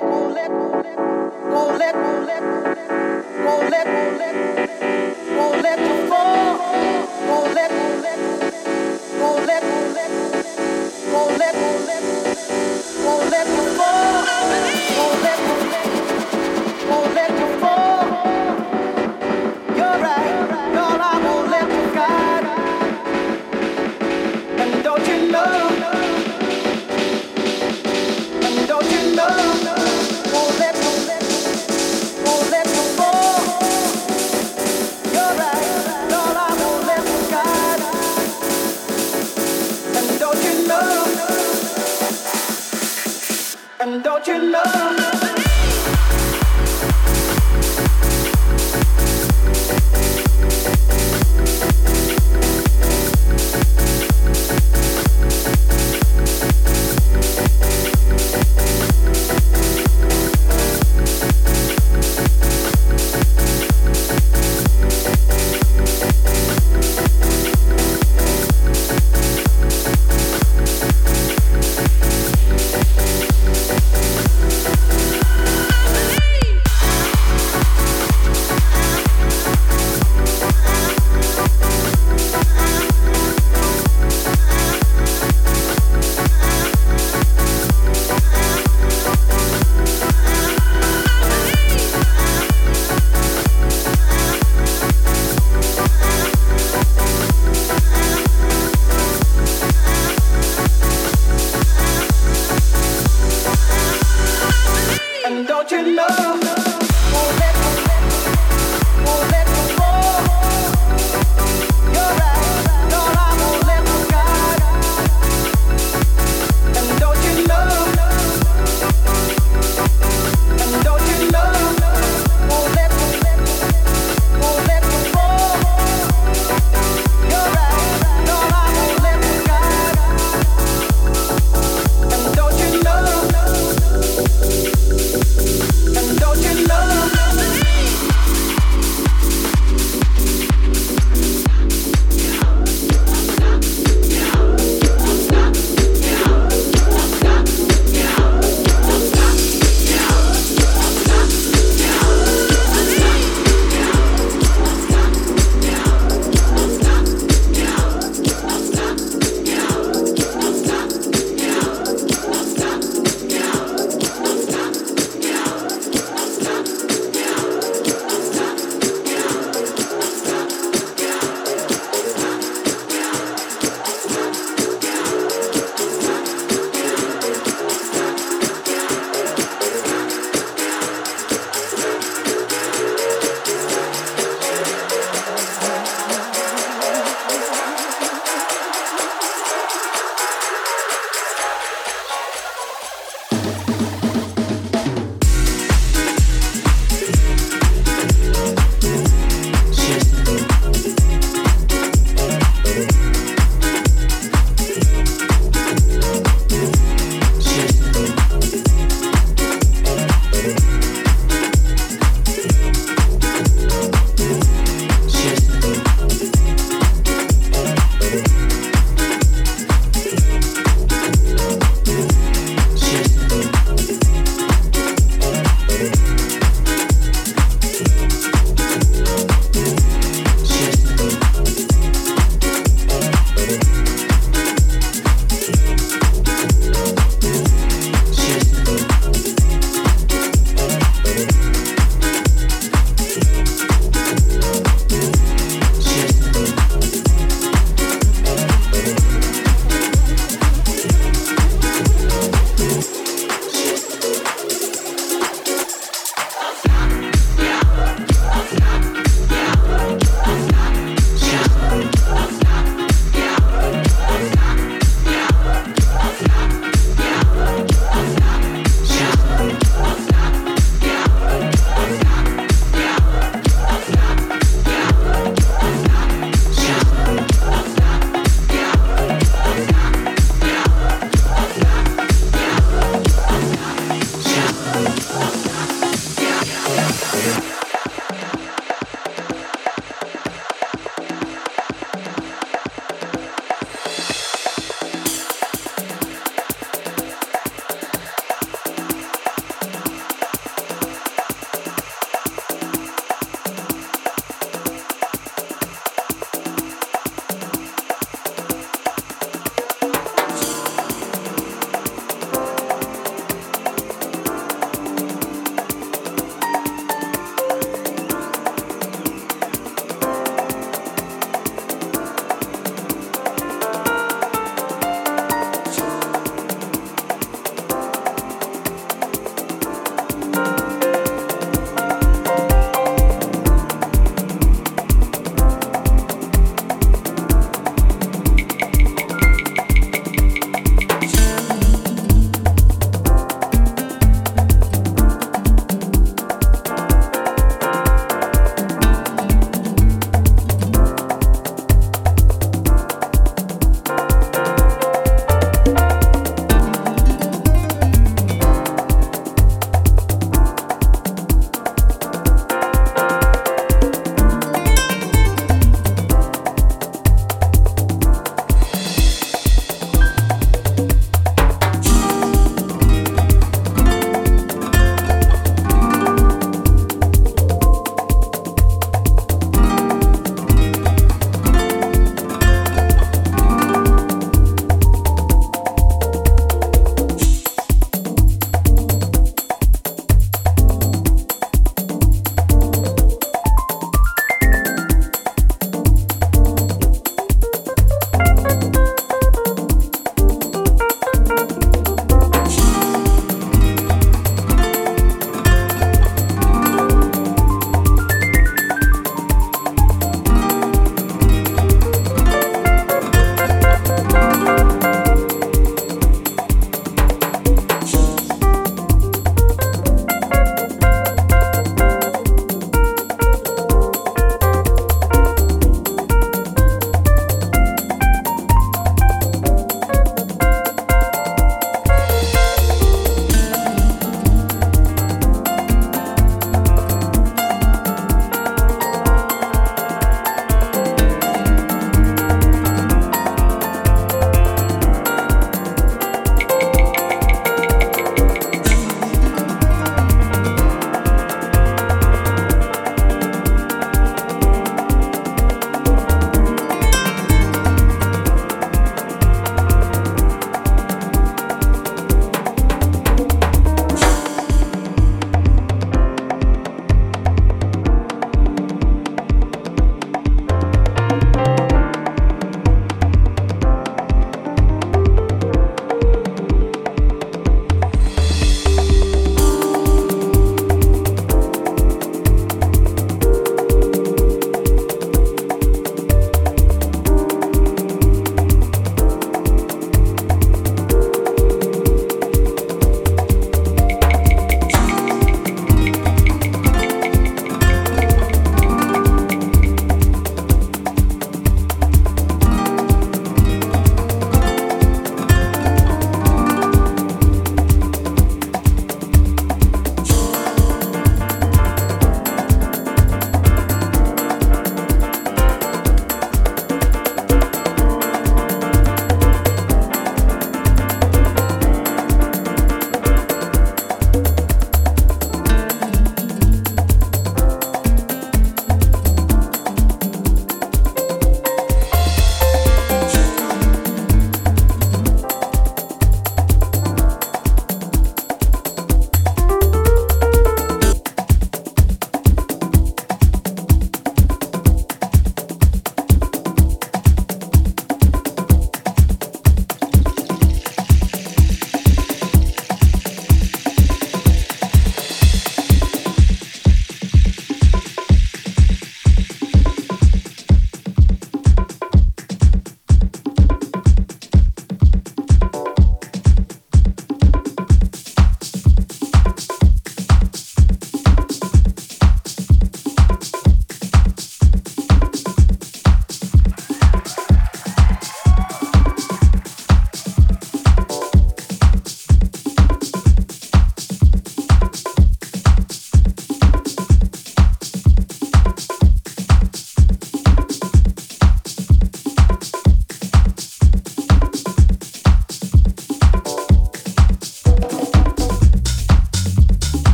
Won't let you And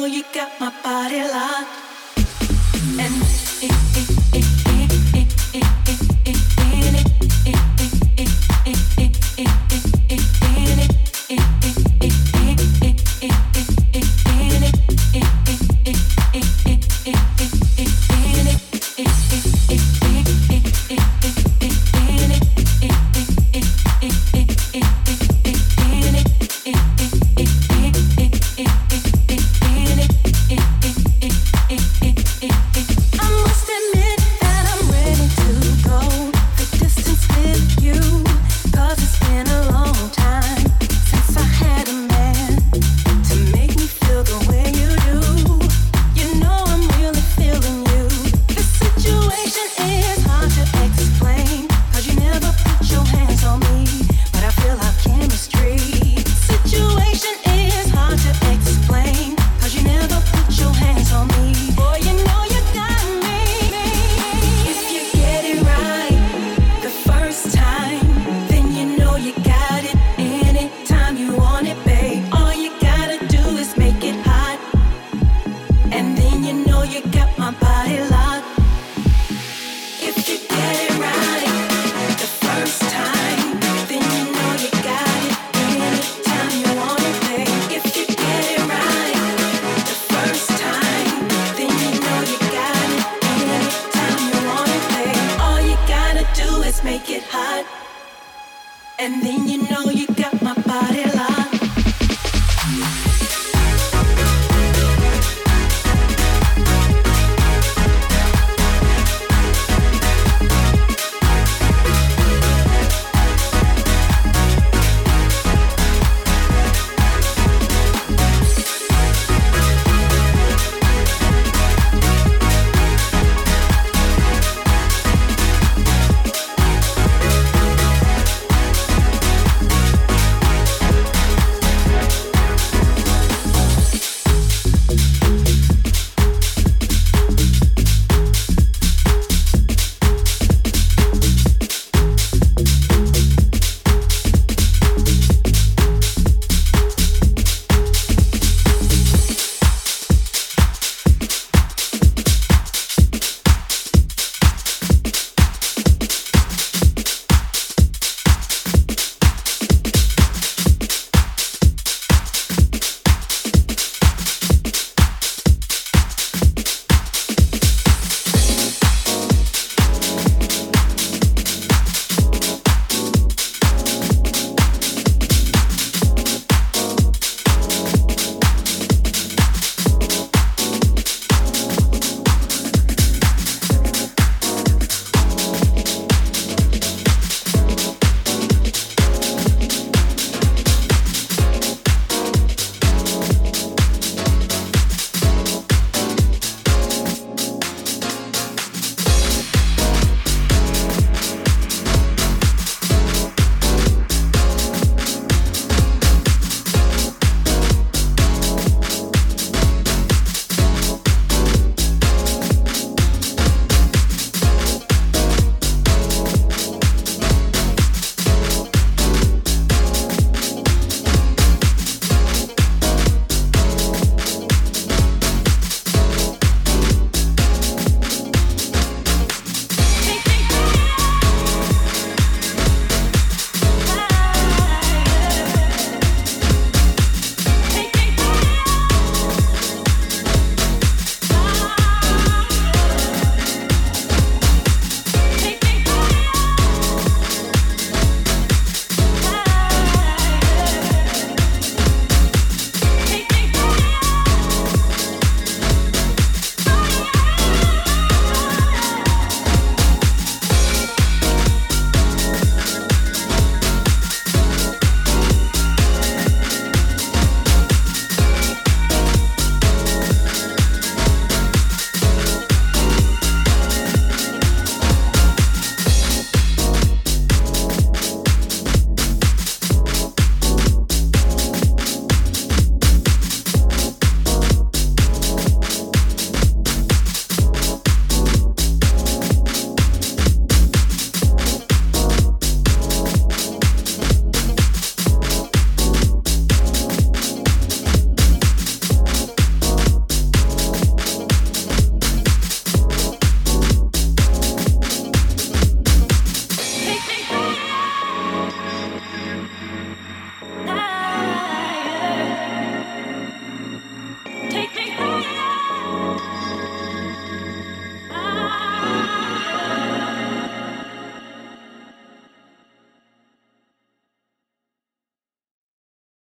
know you got my body locked. And And then you know you got my